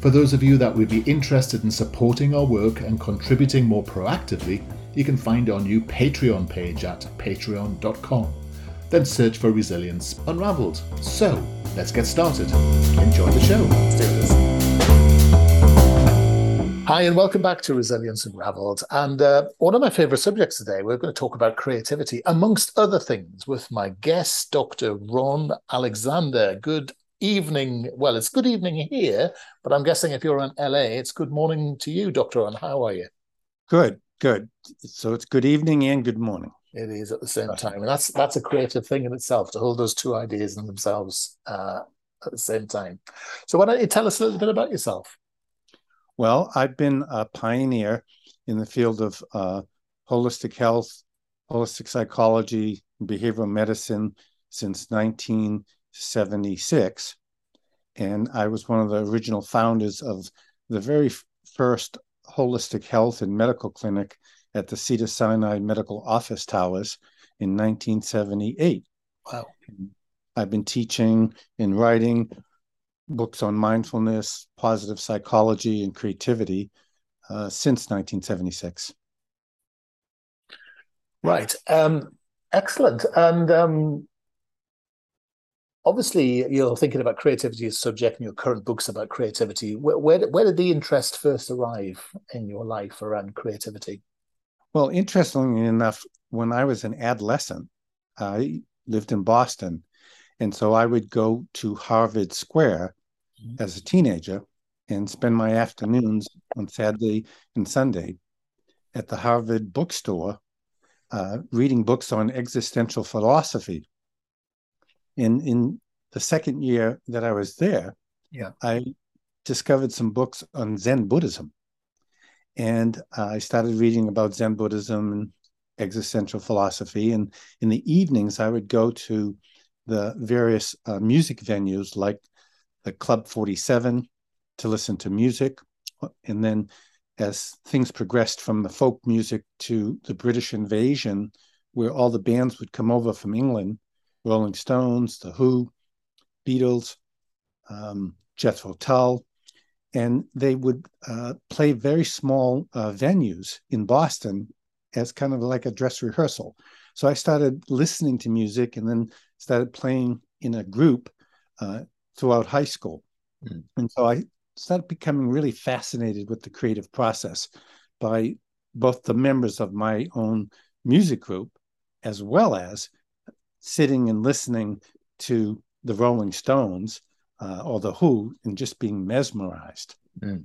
For those of you that would be interested in supporting our work and contributing more proactively, you can find our new Patreon page at patreon.com. Then search for Resilience Unravelled. So, let's get started. Enjoy the show. Hi, and welcome back to Resilience Unravelled. And uh, one of my favourite subjects today, we're going to talk about creativity, amongst other things, with my guest, Dr. Ron Alexander. Good evening. Well, it's good evening here, but I'm guessing if you're in LA, it's good morning to you, Doctor. And how are you? Good, good. So it's good evening and good morning. It is at the same time, and that's that's a creative thing in itself to hold those two ideas in themselves uh, at the same time. So why don't you tell us a little bit about yourself? Well, I've been a pioneer in the field of uh, holistic health, holistic psychology, behavioral medicine since 19- 76. And I was one of the original founders of the very first holistic health and medical clinic at the Cedar Sinai Medical Office Towers in 1978. Wow. I've been teaching and writing books on mindfulness, positive psychology, and creativity uh, since 1976. Right. Um, excellent. And um, obviously you're thinking about creativity as subject in your current books about creativity. Where, where, where did the interest first arrive in your life around creativity? Well interestingly enough when i was an adolescent i lived in boston and so i would go to harvard square mm-hmm. as a teenager and spend my afternoons on saturday and sunday at the harvard bookstore uh, reading books on existential philosophy in in the second year that I was there, yeah, I discovered some books on Zen Buddhism, and I started reading about Zen Buddhism and existential philosophy. And in the evenings, I would go to the various uh, music venues like the Club Forty Seven to listen to music, and then as things progressed from the folk music to the British invasion, where all the bands would come over from England Rolling Stones, The Who, Beatles, um, Jethro Tull, and they would uh, play very small uh, venues in Boston as kind of like a dress rehearsal. So I started listening to music and then started playing in a group uh, throughout high school. Mm. And so I started becoming really fascinated with the creative process by both the members of my own music group as well as sitting and listening to the Rolling Stones uh, or the Who and just being mesmerized. Mm.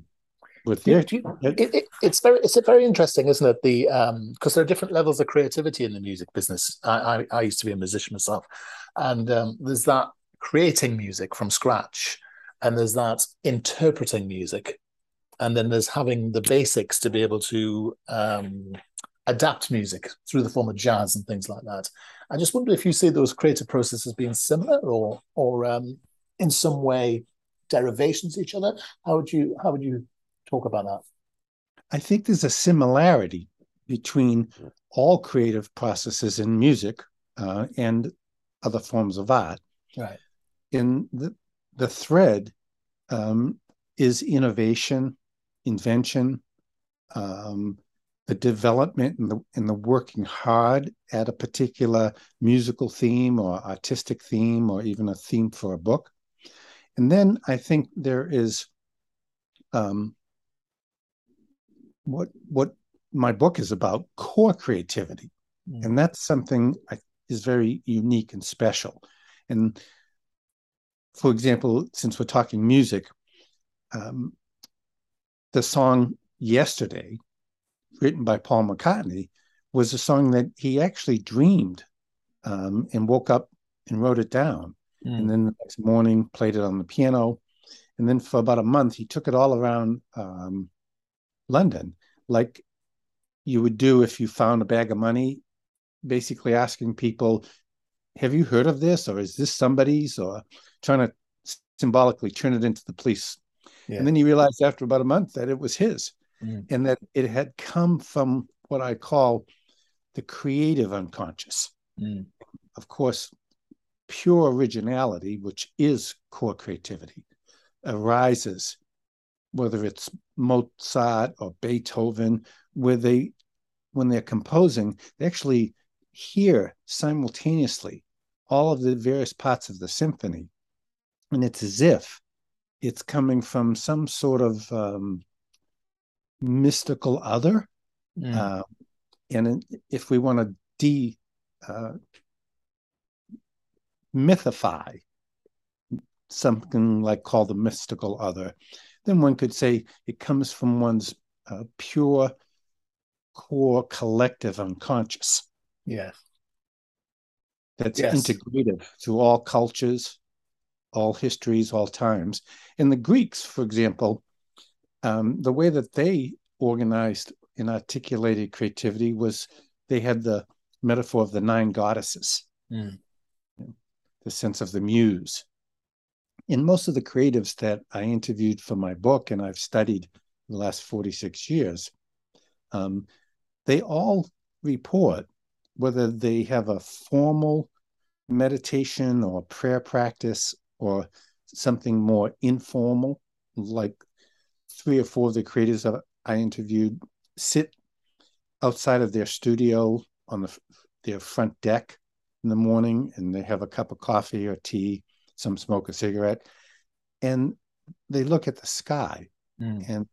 With their, it, it, it's very it's very interesting, isn't it? The because um, there are different levels of creativity in the music business. I, I, I used to be a musician myself, and um, there's that creating music from scratch, and there's that interpreting music, and then there's having the basics to be able to um, adapt music through the form of jazz and things like that. I just wonder if you see those creative processes being similar or or um, in some way derivations of each other. How would you how would you talk about that? I think there's a similarity between all creative processes in music uh, and other forms of art. Right. In the the thread um, is innovation, invention, um, the development and the, and the working hard at a particular musical theme or artistic theme or even a theme for a book. And then I think there is um, what what my book is about core creativity, mm. and that's something I, is very unique and special. And for example, since we're talking music, um, the song "Yesterday," written by Paul McCartney, was a song that he actually dreamed um, and woke up and wrote it down. Mm. And then the next morning, played it on the piano. And then for about a month, he took it all around um, London, like you would do if you found a bag of money, basically asking people, Have you heard of this? Or is this somebody's? Or trying to symbolically turn it into the police. Yeah. And then he realized after about a month that it was his mm. and that it had come from what I call the creative unconscious. Mm. Of course, pure originality, which is core creativity, arises, whether it's Mozart or Beethoven, where they, when they're composing, they actually hear simultaneously all of the various parts of the symphony. And it's as if it's coming from some sort of um, mystical other. Mm. Uh, and if we want to de uh, mythify something like called the mystical other, then one could say it comes from one's uh, pure core collective unconscious. Yes. That's yes. integrative through all cultures, all histories, all times. In the Greeks, for example, um, the way that they organized and articulated creativity was they had the metaphor of the nine goddesses, mm. the sense of the muse. In most of the creatives that I interviewed for my book and I've studied the last 46 years, um, they all report whether they have a formal meditation or prayer practice or something more informal, like three or four of the creators that I interviewed sit outside of their studio on the, their front deck in the morning and they have a cup of coffee or tea, some smoke a cigarette, and they look at the sky. Mm. And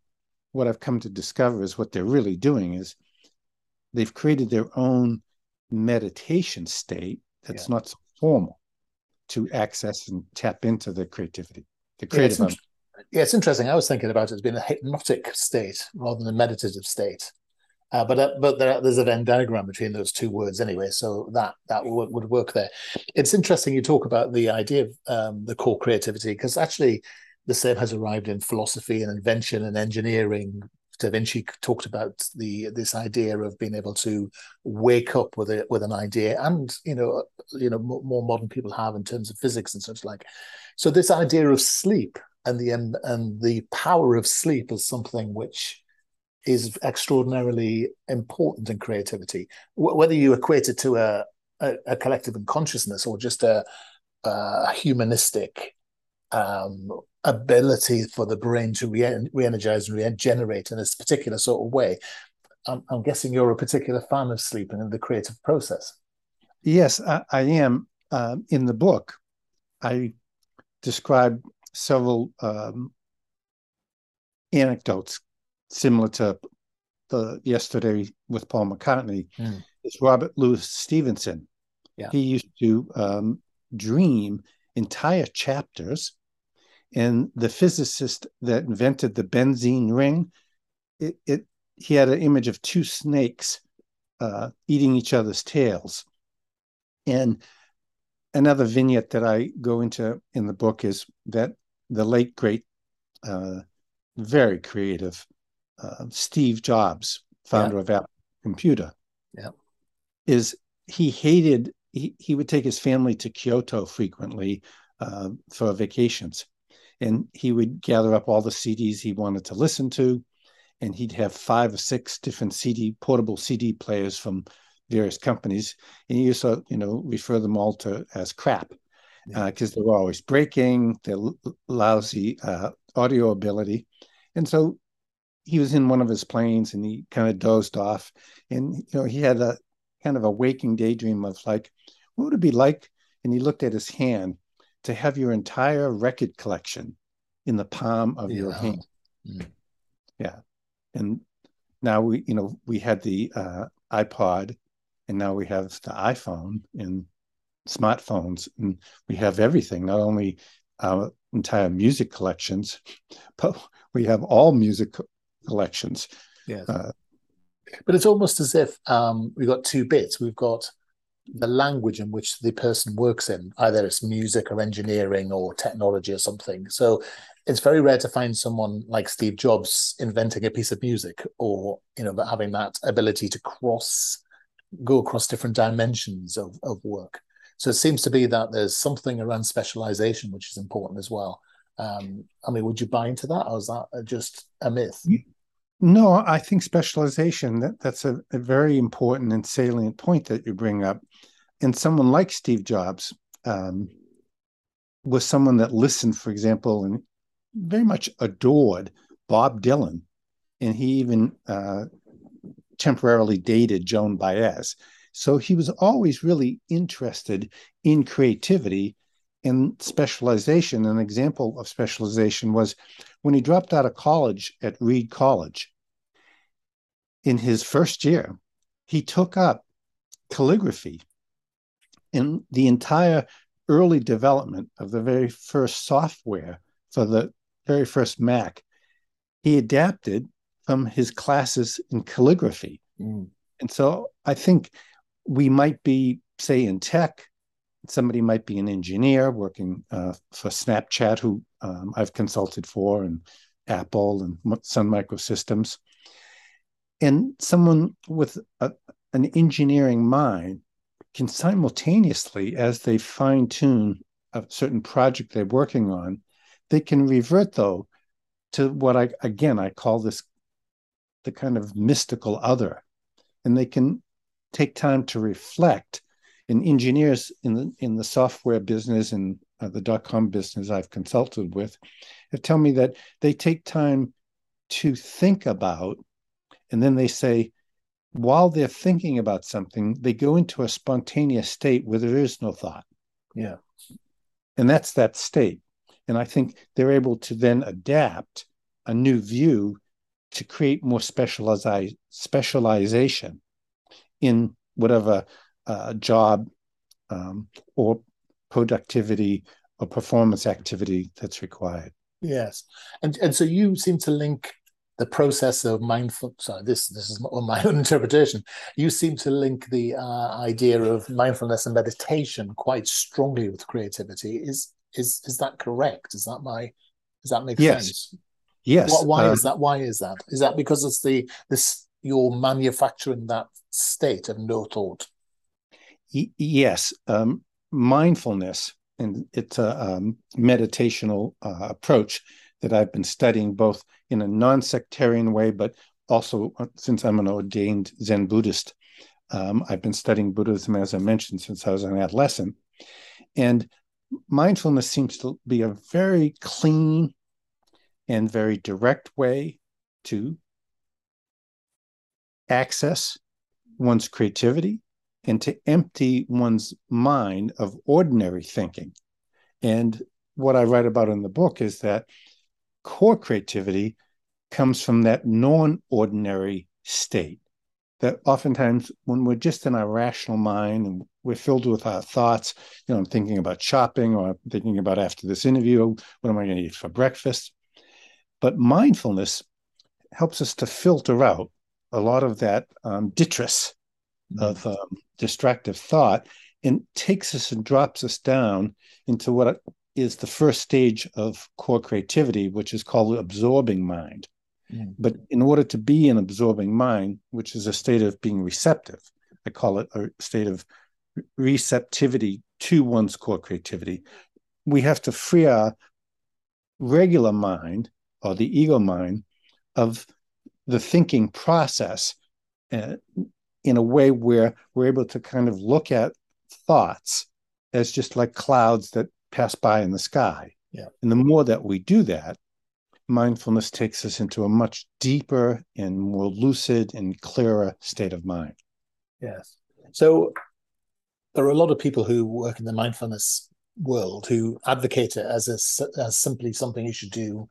what I've come to discover is what they're really doing is they've created their own meditation state that's yeah. not so formal to access and tap into the creativity, the creative. Yeah, yeah, it's interesting. I was thinking about it as being a hypnotic state rather than a meditative state. Uh, but uh, but there, there's a Venn diagram between those two words anyway, so that that w- would work there. It's interesting you talk about the idea of um, the core creativity because actually the same has arrived in philosophy and invention and engineering Da Vinci talked about the this idea of being able to wake up with a with an idea, and you know, you know, more modern people have in terms of physics and such like. So this idea of sleep and the and, and the power of sleep is something which is extraordinarily important in creativity. whether you equate it to a, a, a collective unconsciousness or just a, a humanistic um, ability for the brain to re- re-energize and regenerate in this particular sort of way. I'm, I'm, guessing you're a particular fan of sleep and the creative process. Yes, I, I am. Uh, in the book, I describe several um, anecdotes similar to the yesterday with Paul McCartney. Mm. It's Robert Louis Stevenson. Yeah. He used to um, dream entire chapters and the physicist that invented the benzene ring, it, it he had an image of two snakes uh, eating each other's tails. And another vignette that I go into in the book is that the late great, uh, very creative uh, Steve Jobs, founder yeah. of Apple Computer, yeah. is he hated he, he would take his family to Kyoto frequently uh, for vacations and he would gather up all the CDs he wanted to listen to, and he'd have five or six different CD portable CD players from various companies, and he used to you know refer them all to as crap because yeah. uh, they were always breaking, they're lousy uh, audio ability, and so he was in one of his planes and he kind of dozed off, and you know he had a kind of a waking daydream of like, what would it be like? And he looked at his hand to have your entire record collection in the palm of yeah. your hand. Mm. Yeah. And now we you know we had the uh, iPod, and now we have the iPhone and smartphones, and we have everything. Not only our entire music collections, but we have all music collections. Yes. Uh, but it's almost as if um, we've got two bits. We've got the language in which the person works in, either it's music or engineering or technology or something. So it's very rare to find someone like Steve Jobs inventing a piece of music or, you know, but having that ability to cross, go across different dimensions of, of work. So it seems to be that there's something around specialization which is important as well. Um, I mean, would you buy into that, or is that just a myth? No, I think specialization that that's a, a very important and salient point that you bring up. And someone like Steve Jobs um, was someone that listened, for example, and very much adored Bob Dylan, and he even uh, temporarily dated Joan Baez. So he was always really interested in creativity and specialization. An example of specialization was when he dropped out of college at Reed College. In his first year, he took up calligraphy. In the entire early development of the very first software for the very first Mac, he adapted from his classes in calligraphy. Mm. And so I think we might be, say, in tech, somebody might be an engineer working uh, for Snapchat, who um, I've consulted for, and Apple and Sun Microsystems. And someone with a, an engineering mind can simultaneously, as they fine tune a certain project they're working on, they can revert though to what I again I call this the kind of mystical other, and they can take time to reflect. And engineers in the in the software business and uh, the dot com business I've consulted with have told me that they take time to think about, and then they say, while they're thinking about something, they go into a spontaneous state where there is no thought. Yeah. And that's that state. And I think they're able to then adapt a new view to create more specialize, specialization in whatever uh, job um, or productivity or performance activity that's required. Yes, and and so you seem to link the process of mindful. Sorry, this this is my own interpretation. You seem to link the uh, idea of mindfulness and meditation quite strongly with creativity. Is is is that correct? Is that my does that make yes. sense? Yes. Why, why uh, is that? Why is that? Is that because it's the this you're manufacturing that state of no thought? yes, um, mindfulness, and it's a um, meditational uh, approach that I've been studying both in a non-sectarian way, but also uh, since I'm an ordained Zen Buddhist, um, I've been studying Buddhism as I mentioned since I was an adolescent, and mindfulness seems to be a very clean and very direct way to access one's creativity and to empty one's mind of ordinary thinking. And what I write about in the book is that core creativity comes from that non ordinary state. That oftentimes, when we're just in our rational mind and we're filled with our thoughts, you know, I'm thinking about shopping or I'm thinking about after this interview, what am I going to eat for breakfast? But mindfulness helps us to filter out a lot of that um, detritus mm-hmm. of um, distractive thought and takes us and drops us down into what is the first stage of core creativity, which is called absorbing mind. Mm-hmm. But in order to be an absorbing mind, which is a state of being receptive, I call it a state of receptivity to one's core creativity, we have to free our regular mind or the ego mind of the thinking process uh, in a way where we're able to kind of look at thoughts as just like clouds that pass by in the sky. Yeah. And the more that we do that, mindfulness takes us into a much deeper and more lucid and clearer state of mind. Yes. So there are a lot of people who work in the mindfulness world who advocate it as a, as simply something you should do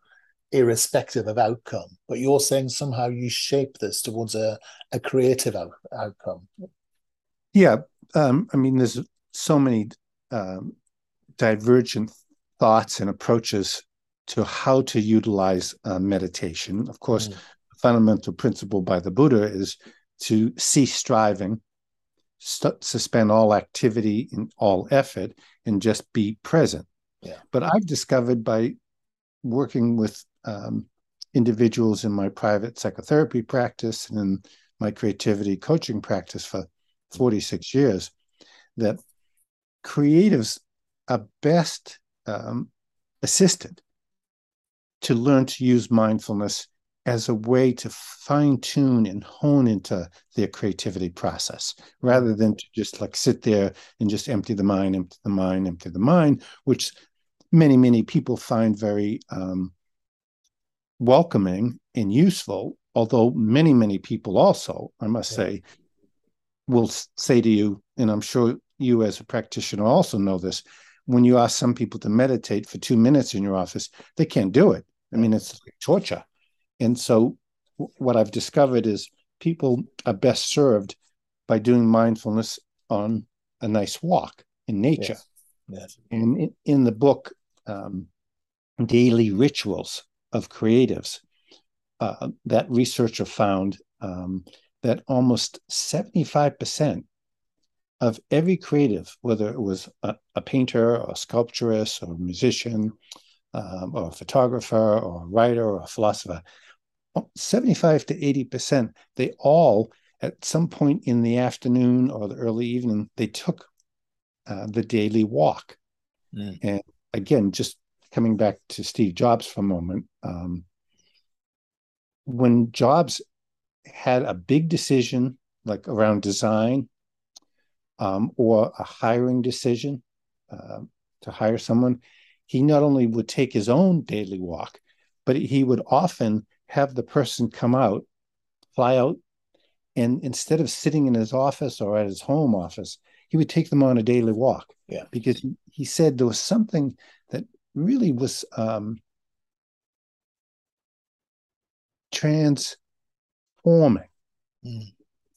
irrespective of outcome. But you're saying somehow you shape this towards a, a creative out, outcome. Yeah. Um, I mean, there's so many um, divergent thoughts and approaches to how to utilize uh, meditation. Of course, mm. the fundamental principle by the Buddha is to cease striving, st- suspend all activity and all effort, and just be present. Yeah. But I've discovered by working with um, individuals in my private psychotherapy practice and in my creativity coaching practice for 46 years that creatives are best um, assisted to learn to use mindfulness as a way to fine tune and hone into their creativity process rather than to just like sit there and just empty the mind, empty the mind, empty the mind, which many, many people find very um, welcoming and useful. Although many, many people also, I must yeah. say, will say to you, and I'm sure you as a practitioner also know this, when you ask some people to meditate for two minutes in your office, they can't do it. I mean, it's like torture. And so, what I've discovered is people are best served by doing mindfulness on a nice walk in nature. Yes. Yes. And in, in, the book, um, Daily Rituals of Creatives, uh, that researcher found um, that almost 75% of every creative, whether it was a, a painter or a sculpturist or a musician um, or a photographer or a writer or a philosopher, 75 to 80%, they all, at some point in the afternoon or the early evening, they took uh, the daily walk. Mm. And again, just coming back to Steve Jobs for a moment, um, when Jobs had a big decision like around design um, or a hiring decision uh, to hire someone, he not only would take his own daily walk, but he would often have the person come out, fly out, and instead of sitting in his office or at his home office, he would take them on a daily walk. Yeah. Because he, he said there was something really was um, transforming mm.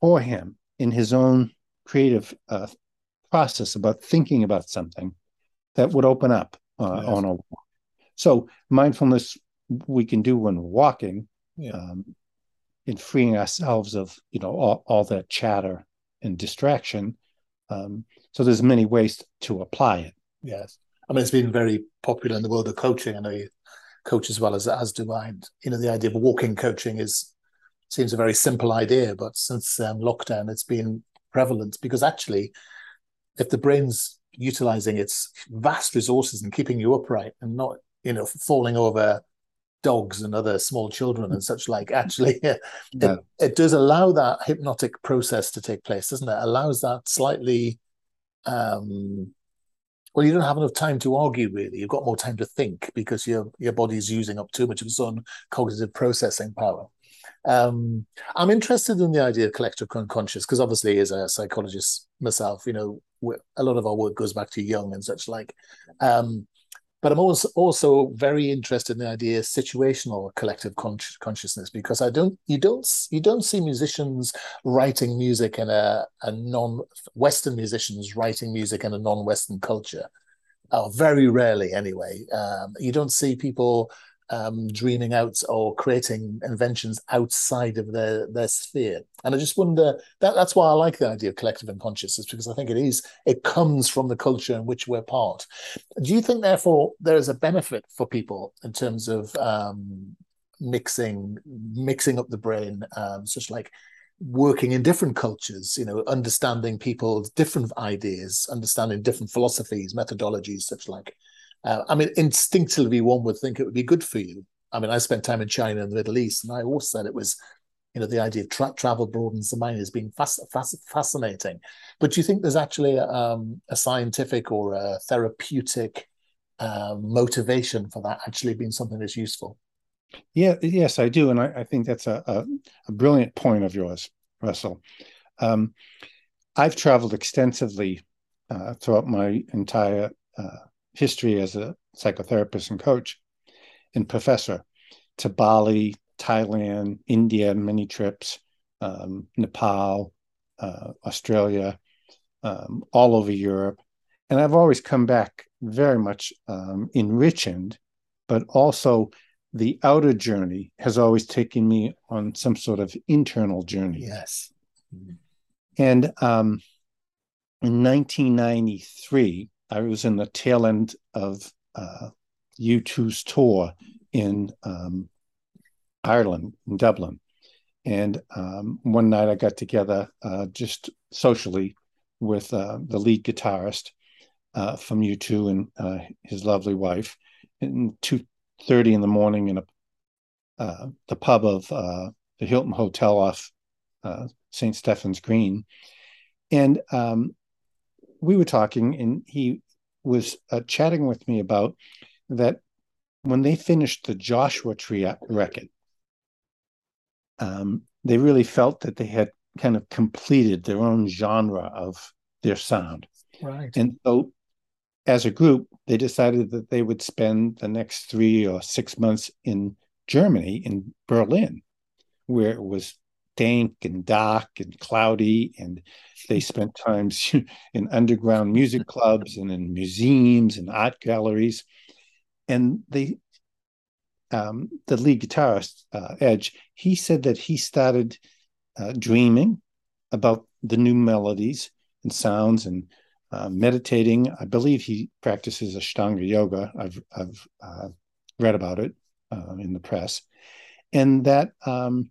for him in his own creative uh, process about thinking about something that would open up uh, yes. on a walk. So mindfulness we can do when we're walking, yeah. um, in freeing ourselves of you know all, all that chatter and distraction. Um, so there's many ways to apply it. Yes, I mean it's been very popular in the world of coaching. I know you coach as well as as do I. You know the idea of walking coaching is seems a very simple idea, but since um, lockdown, it's been prevalent because actually, if the brain's utilizing its vast resources and keeping you upright and not you know falling over dogs and other small children and such like actually yeah. it, it does allow that hypnotic process to take place doesn't it allows that slightly um well you don't have enough time to argue really you've got more time to think because your your body's using up too much of its own cognitive processing power um, I'm interested in the idea of collective unconscious because obviously, as a psychologist myself, you know, a lot of our work goes back to Jung and such like. Um, but I'm also also very interested in the idea of situational collective con- consciousness because I don't you don't you don't see musicians writing music in a, a non Western musicians writing music in a non Western culture. Oh, very rarely anyway. Um, you don't see people um, dreaming out or creating inventions outside of their their sphere. And I just wonder that that's why I like the idea of collective unconsciousness because I think it is it comes from the culture in which we're part. Do you think therefore there is a benefit for people in terms of um, mixing mixing up the brain, um, such like working in different cultures, you know, understanding people's different ideas, understanding different philosophies, methodologies, such like uh, I mean, instinctively, one would think it would be good for you. I mean, I spent time in China and the Middle East, and I always said it was, you know, the idea of tra- travel broadens the mind has been fas- fas- fascinating. But do you think there's actually a, um, a scientific or a therapeutic uh, motivation for that actually being something that's useful? Yeah, yes, I do, and I, I think that's a, a, a, brilliant point of yours, Russell. Um, I've traveled extensively uh, throughout my entire uh, history as a psychotherapist and coach and professor. to Bali, Thailand, India, many trips, um, Nepal, uh, Australia, um, all over Europe. And I've always come back very much um, enriched, but also the outer journey has always taken me on some sort of internal journey. Yes. And um, in 1993, I was in the tail end of uh, U2's tour in um, Ireland, in Dublin. And um, one night I got together uh, just socially with uh, the lead guitarist uh, from U2 and uh, his lovely wife. Two thirty in the morning in a uh, the pub of uh, the Hilton Hotel off St. Stephen's Green, and um, we were talking, and he was uh, chatting with me about that when they finished the Joshua Tree record, um, they really felt that they had kind of completed their own genre of their sound. Right. And so as a group, they decided that they would spend the next three or six months in Germany, in Berlin, where it was dank and dark and cloudy. And they spent times in underground music clubs and in museums and art galleries. And they, um, the lead guitarist, uh, Edge, he said that he started uh, dreaming about the new melodies and sounds and uh, meditating. I believe he practices Ashtanga yoga. I've I've uh, read about it uh, in the press, and that um,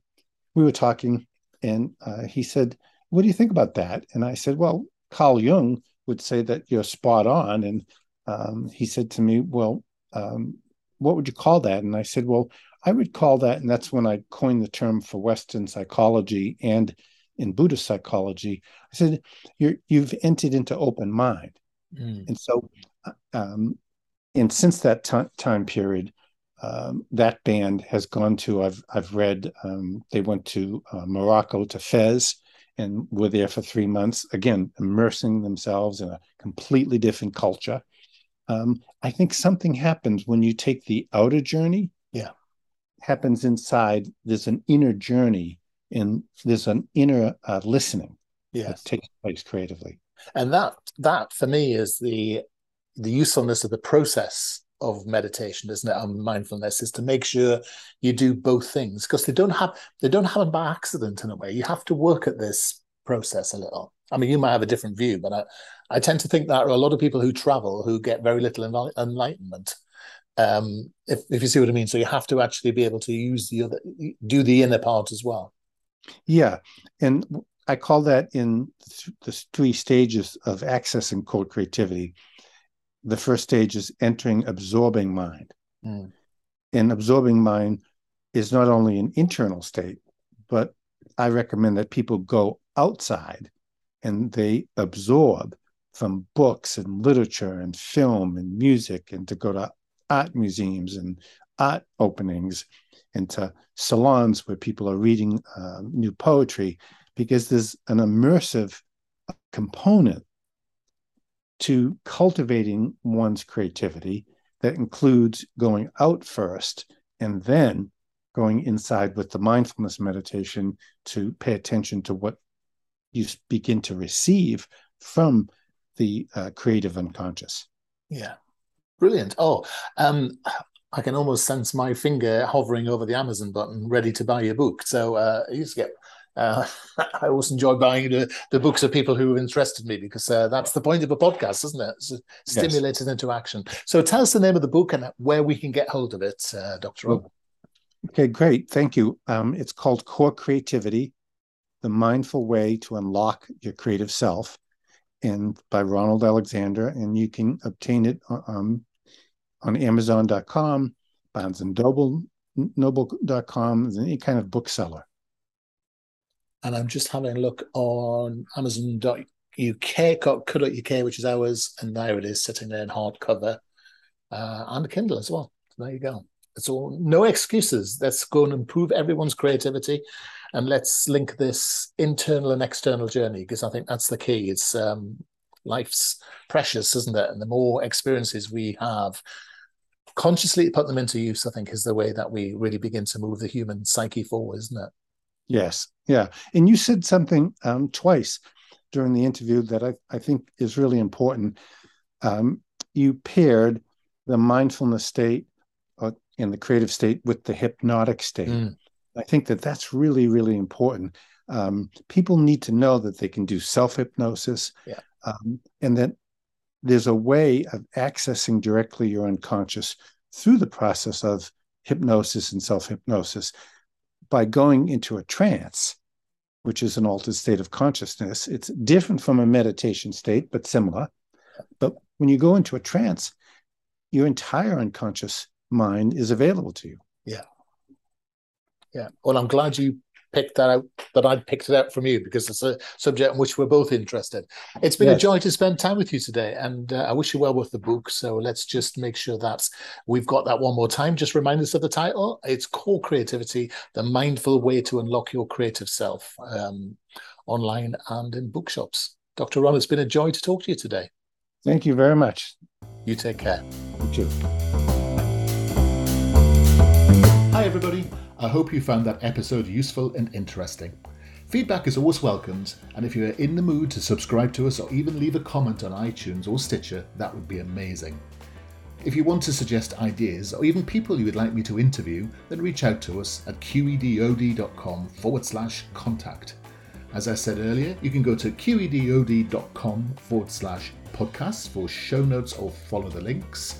we were talking, and uh, he said, "What do you think about that?" And I said, "Well, Carl Jung would say that you're spot on." And um, he said to me, "Well, um, what would you call that?" And I said, "Well, I would call that," and that's when I coined the term for Western psychology and in Buddhist psychology. I said, you have entered into open mind. Mm. And so, uh, um, and since that t- time period, um, that band has gone to, I've, I've read, um, they went to uh, Morocco, to Fez, and were there for three months, again, immersing themselves in a completely different culture. Um, I think something happens when you take the outer journey. Yeah. Happens inside. There's an inner journey and there's an inner uh, listening yes. that takes place creatively. And that that for me is the the usefulness of the process of meditation, isn't it? And mindfulness is to make sure you do both things because they don't have they don't happen by accident in a way. You have to work at this process a little. I mean, you might have a different view, but I, I tend to think that are a lot of people who travel who get very little enlightenment. Um, if if you see what I mean, so you have to actually be able to use the other, do the inner part as well. Yeah, and I call that in the three stages of accessing core creativity. The first stage is entering absorbing mind. Mm. And absorbing mind is not only an internal state, but I recommend that people go outside and they absorb from books and literature and film and music and to go to art museums and art openings into salons where people are reading uh, new poetry because there's an immersive component to cultivating one's creativity that includes going out first and then going inside with the mindfulness meditation to pay attention to what you begin to receive from the uh, creative unconscious. Yeah. Brilliant. Oh, um, I can almost sense my finger hovering over the Amazon button, ready to buy your book. So uh, used to get. Uh, I always enjoy buying the, the books of people who have interested me because uh, that's the point of a podcast, isn't it? It's stimulated yes. into action. So tell us the name of the book and where we can get hold of it, uh, Dr. Rob. Okay, great. Thank you. Um, it's called Core Creativity The Mindful Way to Unlock Your Creative Self, and by Ronald Alexander. And you can obtain it uh, um, on Amazon.com, Barnes and Noble, Noble.com, any kind of bookseller. And I'm just having a look on Amazon.uk, uk, which is ours, and there it is sitting there in hardcover uh, and Kindle as well. So there you go. It's all no excuses. Let's go and improve everyone's creativity, and let's link this internal and external journey because I think that's the key. It's um, life's precious, isn't it? And the more experiences we have, consciously put them into use, I think, is the way that we really begin to move the human psyche forward, isn't it? Yes, yeah. And you said something um, twice during the interview that I, I think is really important. Um, you paired the mindfulness state uh, in the creative state with the hypnotic state. Mm. I think that that's really, really important. Um, people need to know that they can do self hypnosis yeah. um, and that there's a way of accessing directly your unconscious through the process of hypnosis and self hypnosis by going into a trance, which is an altered state of consciousness. It's different from a meditation state, but similar. But when you go into a trance, your entire unconscious mind is available to you. Yeah. Yeah. Well, I'm glad you picked that out, that I'd picked it out from you because it's a subject in which we're both interested. It's been yes. a joy to spend time with you today, and uh, I wish you well with the book. So let's just make sure that we've got that one more time. Just remind us of the title. It's Core Creativity: The Mindful Way to Unlock Your Creative Self, um, online and in bookshops. Dr. Ron, it's been a joy to talk to you today. Thank you very much. You take care. Thank You too. Hi, everybody. I hope you found that episode useful and interesting. Feedback is always welcomed, and if you are in the mood to subscribe to us or even leave a comment on iTunes or Stitcher, that would be amazing. If you want to suggest ideas or even people you would like me to interview, then reach out to us at qedod.com forward slash contact. As I said earlier, you can go to qedod.com forward slash podcasts for show notes or follow the links.